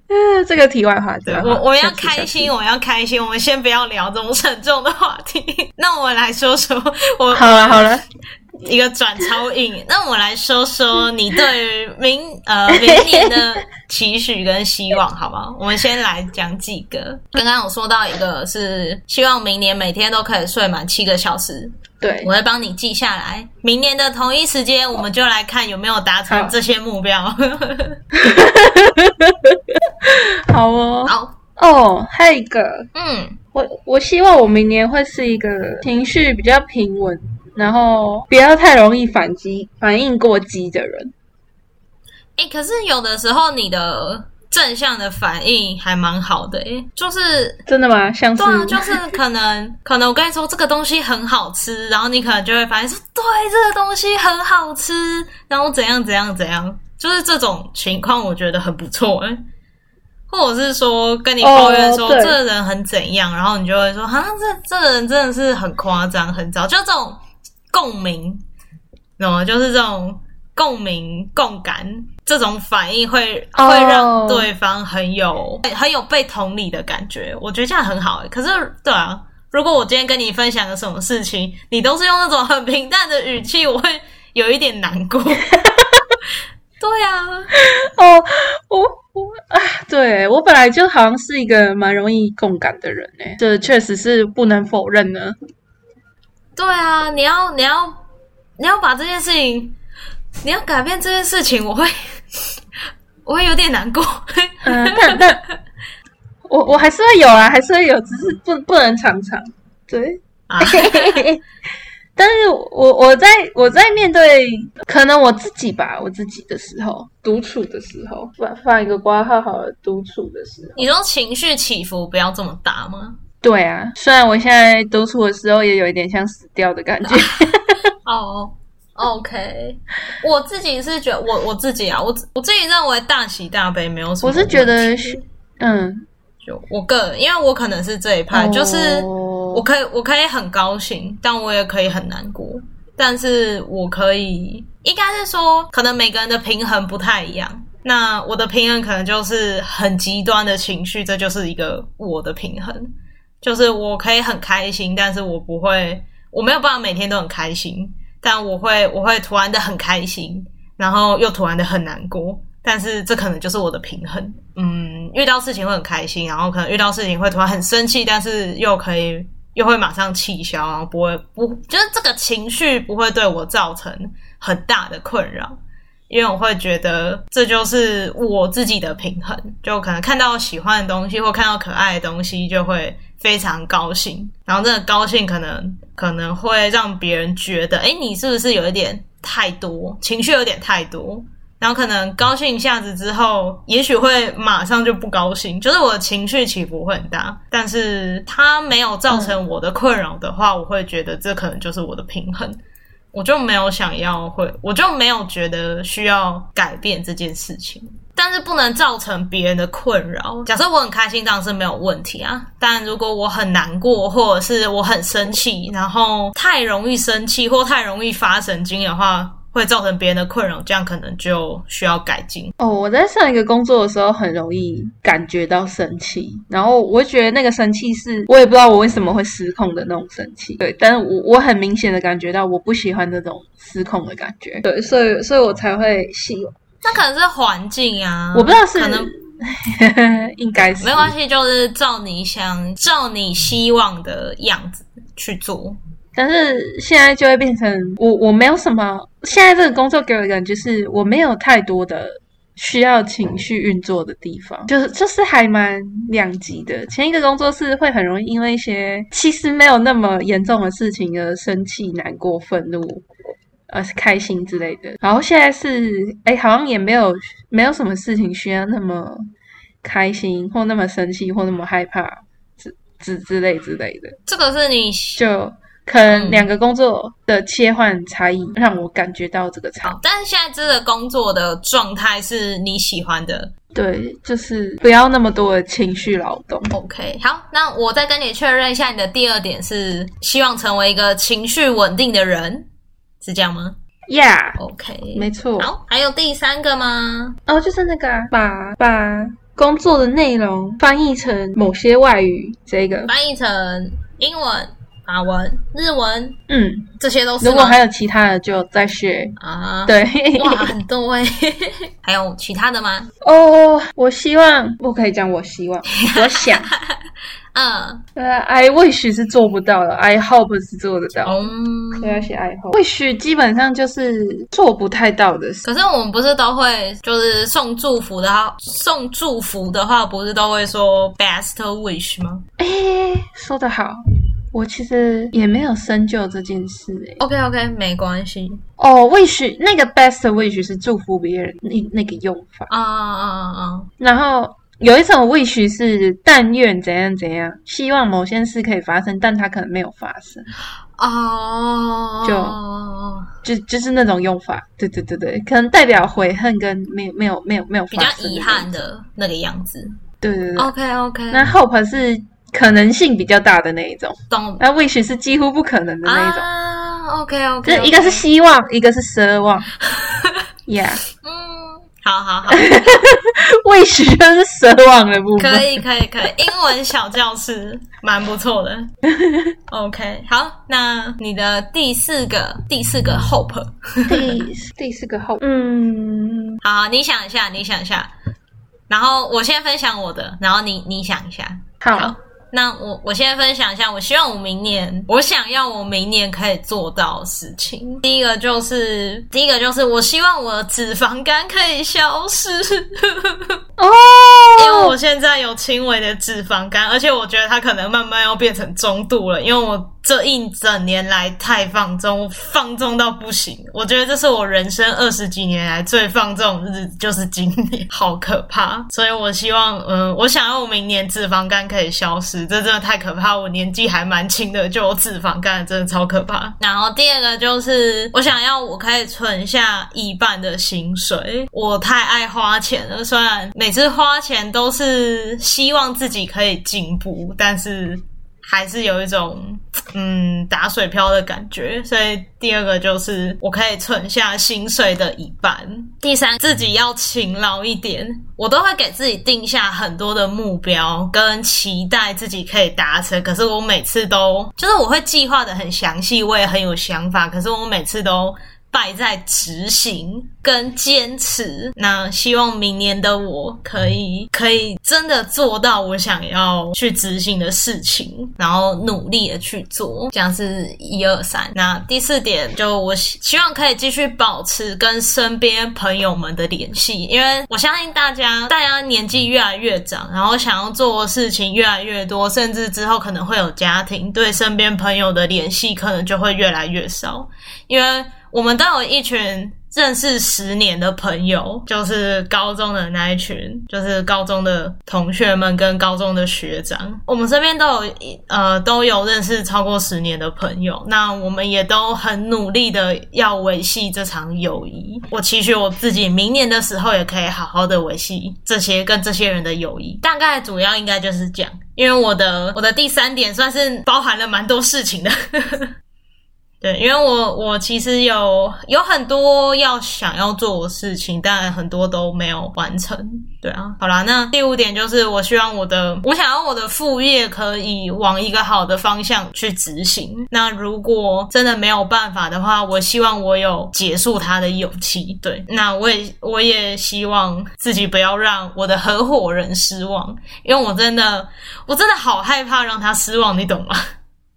嗯，这个题外话，对，我我要开心，我要开心。我们先不要聊这种沉重的话题。那我们来说说，我好了好了，一个转超硬。那我们来说说你对于明呃 明年的期许跟希望，好吗？我们先来讲几个。刚刚有说到一个是希望明年每天都可以睡满七个小时。对，我会帮你记下来。明年的同一时间，我们就来看有没有达成这些目标。好哦，好哦，还有一个，嗯，我我希望我明年会是一个情绪比较平稳，然后不要太容易反击、反应过激的人。哎、欸，可是有的时候你的正向的反应还蛮好的、欸，哎，就是真的吗？像是对啊，就是可能可能我跟你说这个东西很好吃，然后你可能就会发现说，对，这个东西很好吃，然后怎样怎样怎样，就是这种情况我觉得很不错、欸，哎。或者是说跟你抱怨说这个人很怎样，然后你就会说啊，这这个人真的是很夸张，很糟，就这种共鸣，懂吗？就是这种共鸣、共感，这种反应会会让对方很有很有被同理的感觉。我觉得这样很好。可是，对啊，如果我今天跟你分享了什么事情，你都是用那种很平淡的语气，我会有一点难过。对啊，哦，我。我啊，对，我本来就好像是一个蛮容易共感的人诶，这确实是不能否认呢。对啊，你要你要你要把这件事情，你要改变这件事情，我会 我会有点难过。嗯，但但我我还是会有啊，还是会有，只是不不能常常。对啊。但是我我在我在面对可能我自己吧，我自己的时候，独处的时候，放放一个挂号好了，独处的时候，你说情绪起伏不要这么大吗？对啊，虽然我现在独处的时候也有一点像死掉的感觉。哦、oh,，OK，我自己是觉得我我自己啊，我我自己认为大喜大悲没有什么。我是觉得，嗯，就我个人，因为我可能是这一派，哦、就是。我可以，我可以很高兴，但我也可以很难过。但是我可以，应该是说，可能每个人的平衡不太一样。那我的平衡可能就是很极端的情绪，这就是一个我的平衡。就是我可以很开心，但是我不会，我没有办法每天都很开心。但我会，我会突然的很开心，然后又突然的很难过。但是这可能就是我的平衡。嗯，遇到事情会很开心，然后可能遇到事情会突然很生气，但是又可以。又会马上气消，然后不会不就是这个情绪不会对我造成很大的困扰，因为我会觉得这就是我自己的平衡，就可能看到喜欢的东西或看到可爱的东西就会非常高兴，然后这个高兴可能可能会让别人觉得，哎，你是不是有一点太多情绪，有点太多。然后可能高兴一下子之后，也许会马上就不高兴，就是我的情绪起伏会很大。但是它没有造成我的困扰的话，嗯、我会觉得这可能就是我的平衡。我就没有想要会，我就没有觉得需要改变这件事情。但是不能造成别人的困扰。假设我很开心，当然是没有问题啊。但如果我很难过，或者是我很生气，然后太容易生气或太容易发神经的话，会造成别人的困扰，这样可能就需要改进。哦，我在上一个工作的时候，很容易感觉到生气，然后我觉得那个生气是我也不知道我为什么会失控的那种生气。对，但是我我很明显的感觉到我不喜欢那种失控的感觉。对，所以所以我才会希望。那可能是环境啊，我不知道是可能，应该是没关系，就是照你想，照你希望的样子去做。但是现在就会变成我我没有什么，现在这个工作给我的感觉是我没有太多的需要情绪运作的地方，就是就是还蛮两极的。前一个工作是会很容易因为一些其实没有那么严重的事情而生气、难过、愤怒，呃，开心之类的。然后现在是哎，好像也没有没有什么事情需要那么开心或那么生气或那么害怕之之之类之类的。这个是你就。可能两个工作的切换差异让我感觉到这个差异。但是现在这个工作的状态是你喜欢的，对，就是不要那么多的情绪劳动。OK，好，那我再跟你确认一下，你的第二点是希望成为一个情绪稳定的人，是这样吗？Yeah，OK，、okay. 没错。好，还有第三个吗？哦，就是那个把把工作的内容翻译成某些外语，这个翻译成英文。法文、日文，嗯，这些都是。如果还有其他的，就再学啊。对，哇，很多哎。还有其他的吗？哦，我希望，不可以讲。我希望，我想。嗯，呃，I wish 是做不到的，I hope 是做得到。嗯，对，要写 I hope，wish 基本上就是做不太到的事。可是我们不是都会，就是送祝福的话，送祝福的话，不是都会说 best wish 吗？哎，说得好，我其实也没有深究这件事。哎，OK OK，没关系。哦，wish 那个 best wish 是祝福别人那那个用法啊啊啊啊，然后。有一种 wish 是但愿怎样怎样，希望某些事可以发生，但它可能没有发生。哦、oh，就就就是那种用法，对对对对，可能代表悔恨跟没有没有没有没有发生比较遗憾的那个样子。对对对，OK OK。那 hope 是可能性比较大的那一种，懂？那 wish 是几乎不可能的那一种。啊，OK OK。就一个是希望，一个是奢望。Yeah。嗯。好好好，wish 就是奢望的部分。可以可以可以，英文小教室蛮不错的。OK，好，那你的第四个第四个 hope，第 第四个 hope，嗯，好，你想一下，你想一下，然后我先分享我的，然后你你想一下，好。好那我我先分享一下，我希望我明年，我想要我明年可以做到的事情。第一个就是，第一个就是，我希望我的脂肪肝可以消失。哦，因为我现在有轻微的脂肪肝，而且我觉得它可能慢慢要变成中度了，因为我。这一整年来太放纵，放纵到不行。我觉得这是我人生二十几年来最放纵的日子，就是今年，好可怕。所以我希望，嗯，我想要我明年脂肪肝可以消失。这真的太可怕，我年纪还蛮轻的就有脂肪肝，真的超可怕。然后第二个就是，我想要我可以存下一半的薪水。我太爱花钱了，虽然每次花钱都是希望自己可以进步，但是。还是有一种嗯打水漂的感觉，所以第二个就是我可以存下薪水的一半。第三，自己要勤劳一点，我都会给自己定下很多的目标跟期待自己可以达成。可是我每次都就是我会计划的很详细，我也很有想法，可是我每次都。败在执行跟坚持，那希望明年的我可以可以真的做到我想要去执行的事情，然后努力的去做，这样是一二三。那第四点就我希望可以继续保持跟身边朋友们的联系，因为我相信大家大家年纪越来越长，然后想要做的事情越来越多，甚至之后可能会有家庭，对身边朋友的联系可能就会越来越少，因为。我们都有一群认识十年的朋友，就是高中的那一群，就是高中的同学们跟高中的学长。我们身边都有呃都有认识超过十年的朋友，那我们也都很努力的要维系这场友谊。我期许我自己明年的时候也可以好好的维系这些跟这些人的友谊。大概主要应该就是这样，因为我的我的第三点算是包含了蛮多事情的。对，因为我我其实有有很多要想要做的事情，但很多都没有完成。对啊，好啦，那第五点就是我希望我的我想要我的副业可以往一个好的方向去执行。那如果真的没有办法的话，我希望我有结束它的勇气。对，那我也我也希望自己不要让我的合伙人失望，因为我真的我真的好害怕让他失望，你懂吗？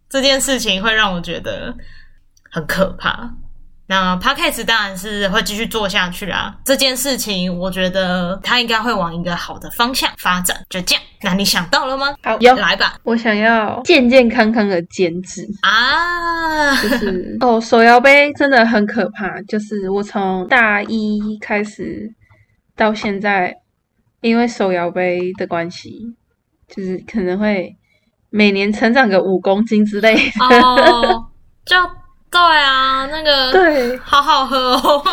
这件事情会让我觉得。很可怕。那 Podcast 当然是会继续做下去啊。这件事情，我觉得它应该会往一个好的方向发展。就这样，那你想到了吗？好，有来吧。我想要健健康康的减脂啊，就是哦，手摇杯真的很可怕。就是我从大一开始到现在，因为手摇杯的关系，就是可能会每年成长个五公斤之类的。哦，就。对啊，那个对，好好喝哦，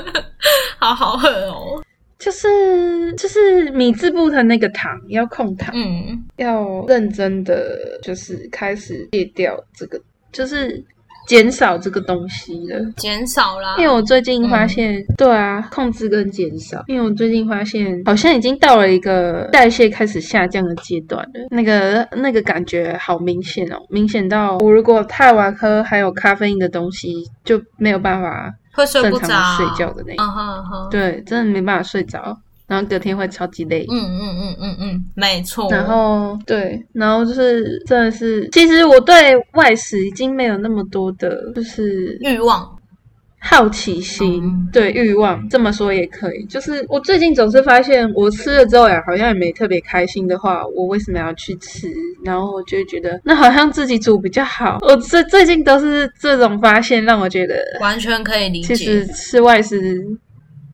好好喝哦，就是就是米字部的那个糖要控糖，嗯，要认真的就是开始戒掉这个，就是。减少这个东西了，减少啦。因为我最近发现，嗯、对啊，控制跟减少。因为我最近发现，好像已经到了一个代谢开始下降的阶段了。那个那个感觉好明显哦，明显到我如果太晚喝还有咖啡因的东西，就没有办法会睡不着、正常睡觉的那种。Uh uh. 对，真的没办法睡着。然后隔天会超级累。嗯嗯嗯嗯嗯，没错。然后对，然后就是真的是，其实我对外食已经没有那么多的，就是欲望。好奇心，嗯、对欲望这么说也可以。就是我最近总是发现，我吃了之后呀，好像也没特别开心的话，我为什么要去吃？然后我就会觉得，那好像自己煮比较好。我最最近都是这种发现，让我觉得完全可以理解。其实吃外食，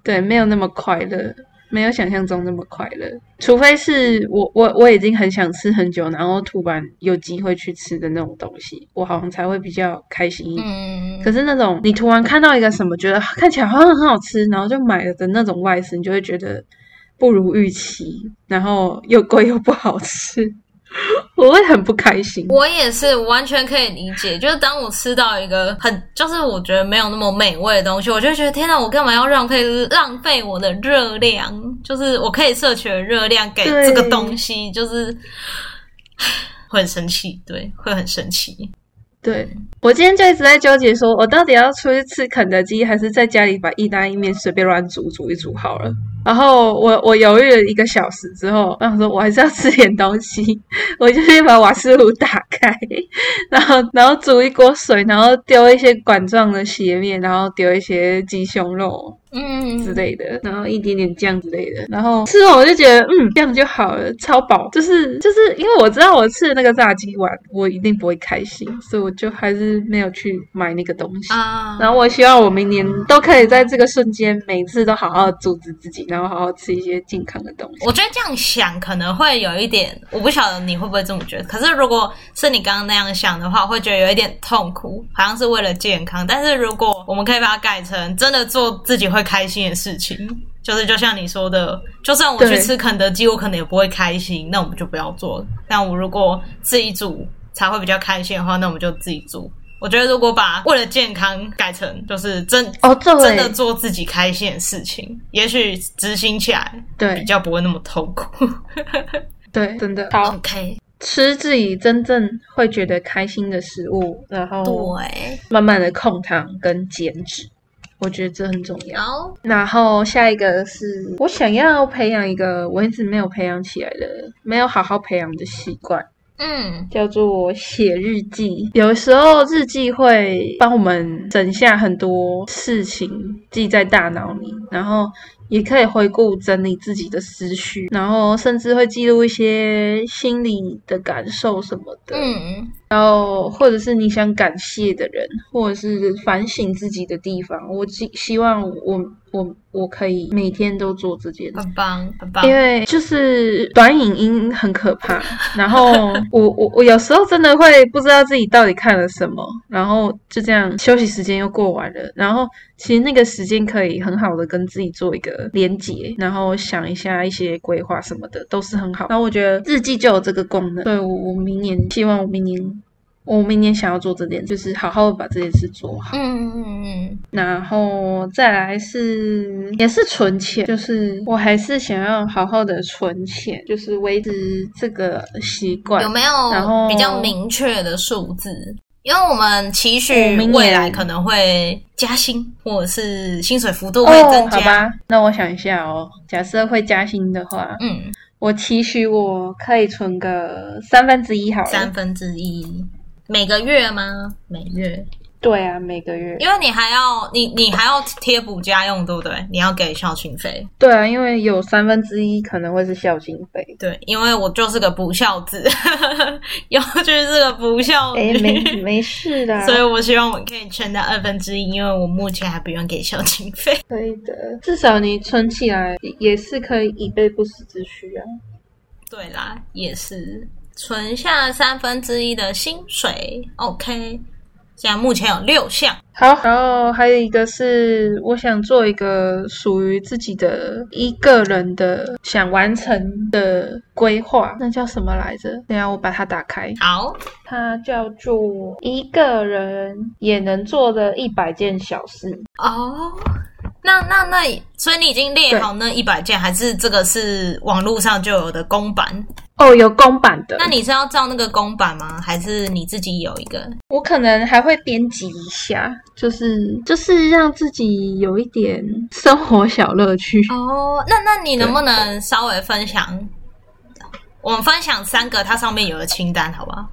对，没有那么快乐。没有想象中那么快乐，除非是我我我已经很想吃很久，然后突然有机会去吃的那种东西，我好像才会比较开心一点。嗯，可是那种你突然看到一个什么，觉得看起来好像很好吃，然后就买了的那种外食，你就会觉得不如预期，然后又贵又不好吃。我会很不开心，我也是完全可以理解。就是当我吃到一个很，就是我觉得没有那么美味的东西，我就觉得天哪，我干嘛要浪费浪费我的热量？就是我可以摄取的热量给这个东西，就是会很生气，对，会很生气。对，我今天就一直在纠结，说我到底要出去吃肯德基，还是在家里把意大利面随便乱煮煮一煮好了。然后我我犹豫了一个小时之后，然后说我还是要吃点东西，我就去把瓦斯炉打开，然后然后煮一锅水，然后丢一些管状的斜面，然后丢一些鸡胸肉。嗯之类的，然后一点点酱之类的，然后吃完我就觉得，嗯，这样就好了，超饱。就是就是因为我知道我吃的那个炸鸡丸，我一定不会开心，所以我就还是没有去买那个东西。啊，然后我希望我明年都可以在这个瞬间，每次都好好阻止自己，然后好好吃一些健康的东西。我觉得这样想可能会有一点，我不晓得你会不会这么觉得。可是如果是你刚刚那样想的话，会觉得有一点痛苦，好像是为了健康。但是如果我们可以把它改成真的做自己会开心的事情，就是就像你说的，就算我去吃肯德基，我可能也不会开心，那我们就不要做。但我如果自己煮才会比较开心的话，那我们就自己煮。我觉得如果把为了健康改成就是真哦，真的做自己开心的事情，也许执行起来对比较不会那么痛苦。对，对，真的好。OK，吃自己真正会觉得开心的食物，然后对，慢慢的控糖跟减脂。我觉得这很重要。Oh. 然后下一个是我想要培养一个我一直没有培养起来的、没有好好培养的习惯。嗯，叫做写日记。有时候日记会帮我们省下很多事情，记在大脑里，然后。也可以回顾整理自己的思绪，然后甚至会记录一些心理的感受什么的。嗯，然后或者是你想感谢的人，或者是反省自己的地方。我希希望我我我可以每天都做这件事，很棒很棒。因为就是短影音很可怕，然后我我我有时候真的会不知道自己到底看了什么，然后就这样休息时间又过完了，然后。其实那个时间可以很好的跟自己做一个连结，然后想一下一些规划什么的，都是很好。然后我觉得日记就有这个功能。对，我，我明年希望我明年，我明年想要做这件，就是好好的把这件事做好。嗯嗯嗯。然后再来是也是存钱，就是我还是想要好好的存钱，就是维持这个习惯。有没有然后比较明确的数字？因为我们期许未来可能会加薪，或者是薪水幅度会增加。哦，好吧，那我想一下哦。假设会加薪的话，嗯，我期许我可以存个三分之一好了。三分之一，每个月吗？每月。对啊，每个月，因为你还要你你还要贴补家用，对不对？你要给孝亲费。对啊，因为有三分之一可能会是孝亲费。对，因为我就是个不孝子，尤其是个不孝女。哎，没没事的。所以我希望我可以存到二分之一，因为我目前还不用给孝亲费。可以的，至少你存起来也是可以以备不时之需啊。对啦，也是存下三分之一的薪水，OK。现在目前有六项，好，然后还有一个是我想做一个属于自己的一个人的想完成的规划，那叫什么来着？等下我把它打开。好，它叫做一个人也能做的一百件小事。哦，那那那那，所以你已经列好那一百件，还是这个是网络上就有的公版？哦，有公版的。那你是要照那个公版吗？还是你自己有一个？我可能还会编辑一下，就是就是让自己有一点生活小乐趣。哦，那那你能不能稍微分享？我们分享三个它上面有的清单，好不好？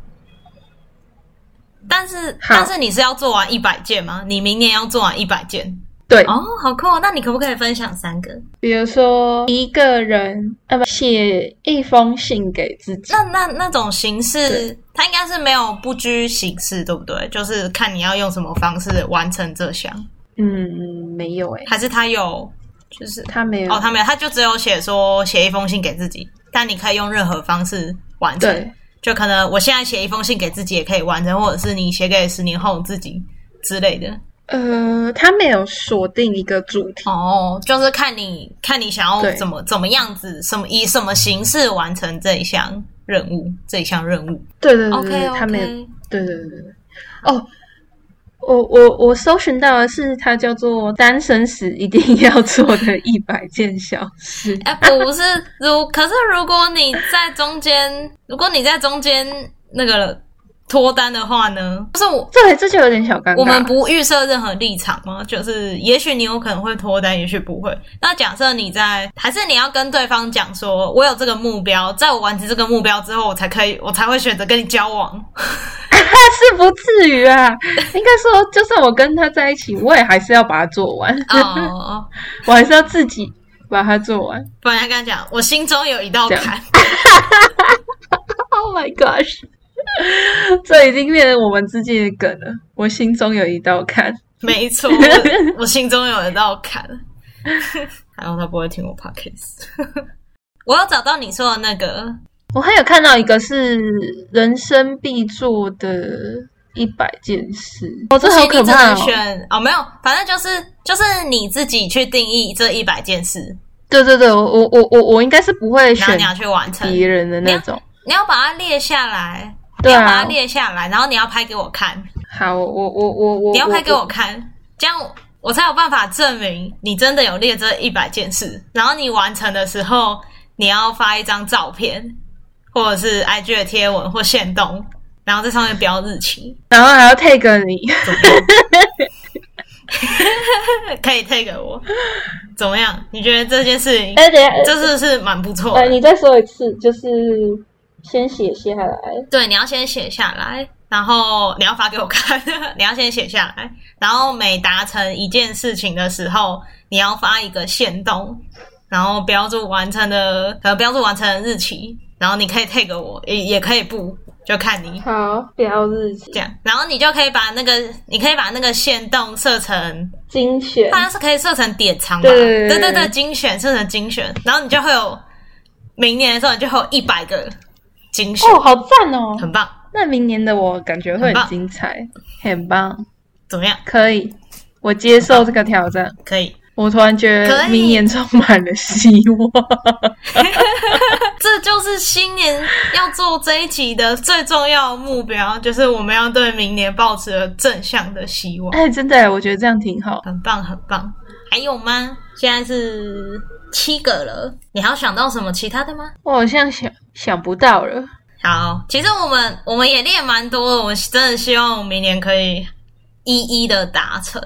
但是但是你是要做完一百件吗？你明年要做完一百件？对哦，好酷！哦那你可不可以分享三个？比如说一个人呃不写一封信给自己。那那那种形式，它应该是没有不拘形式，对不对？就是看你要用什么方式完成这项。嗯，没有诶，还是他有？就是他没有哦，他没有，他就只有写说写一封信给自己，但你可以用任何方式完成。对，就可能我现在写一封信给自己也可以完成，或者是你写给十年后自己之类的。呃，他没有锁定一个主题哦，就是看你看你想要怎么怎么样子，什么以什么形式完成这一项任务，这一项任务。对对对对，okay, okay. 他没有。对对对对对。哦，我我我搜寻到的是它叫做单身时一定要做的一百件小事。哎，不是，如可是如果你在中间，如果你在中间那个。脱单的话呢，就是我对，这就有点小尴尬。我们不预设任何立场吗？就是也许你有可能会脱单，也许不会。那假设你在，还是你要跟对方讲说，我有这个目标，在我完成这个目标之后，我才可以，我才会选择跟你交往。是不至于啊，应该说，就算我跟他在一起，我也还是要把它做完。哦，我还是要自己把它做完。不然跟他讲，我心中有一道坎。Oh my gosh！这已经变成我们之间的梗了。我心中有一道坎，没错，我心中有一道坎。还好他不会听我 podcast。我要找到你说的那个，我还有看到一个是人生必做的一百件事。哦，这好可怕哦！选哦，没有，反正就是就是你自己去定义这一百件事。对对对，我我我我我应该是不会选，你要去完成别人的那种你，你要把它列下来。你要把它列下来，然后你要拍给我看。好，我我我我，你要拍给我看，这样我才有办法证明你真的有列这一百件事。然后你完成的时候，你要发一张照片，或者是 IG 的贴文或线动，然后在上面标日期，然后还要 tag 你，可以 tag 我，怎么样？你觉得这件事情，哎，等下，这是是蛮不错的。哎，你再说一次，就是。先写下来，对，你要先写下来，然后你要发给我看。你要先写下来，然后每达成一件事情的时候，你要发一个限动，然后标注完成的，可能标注完成的日期，然后你可以 tag 我，也也可以不，就看你。好，标日期这样，然后你就可以把那个，你可以把那个线动设成精选，好像是可以设成典藏吧？对对对，对对对，精选设成精选，然后你就会有明年的时候，你就会有一百个。哦，好赞哦，很棒。那明年的我感觉会很精彩，很棒。很棒怎么样？可以，我接受这个挑战。可以，我突然觉得明年充满了希望。这就是新年要做这一集的最重要的目标，就是我们要对明年抱持了正向的希望。哎，真的，我觉得这样挺好，很棒，很棒。还有吗？现在是。七个了，你还要想到什么其他的吗？我好像想想不到了。好，其实我们我们也练蛮多的，我们真的希望明年可以一一的达成。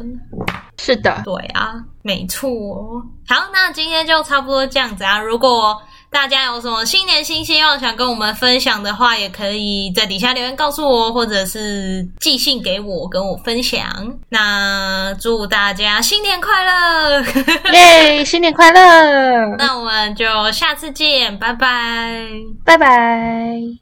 是的，对啊，没错哦。好，那今天就差不多这样子啊。如果大家有什么新年新希望想跟我们分享的话，也可以在底下留言告诉我，或者是寄信给我跟我分享。那祝大家新年快乐！耶，新年快乐！那我们就下次见，拜拜，拜拜。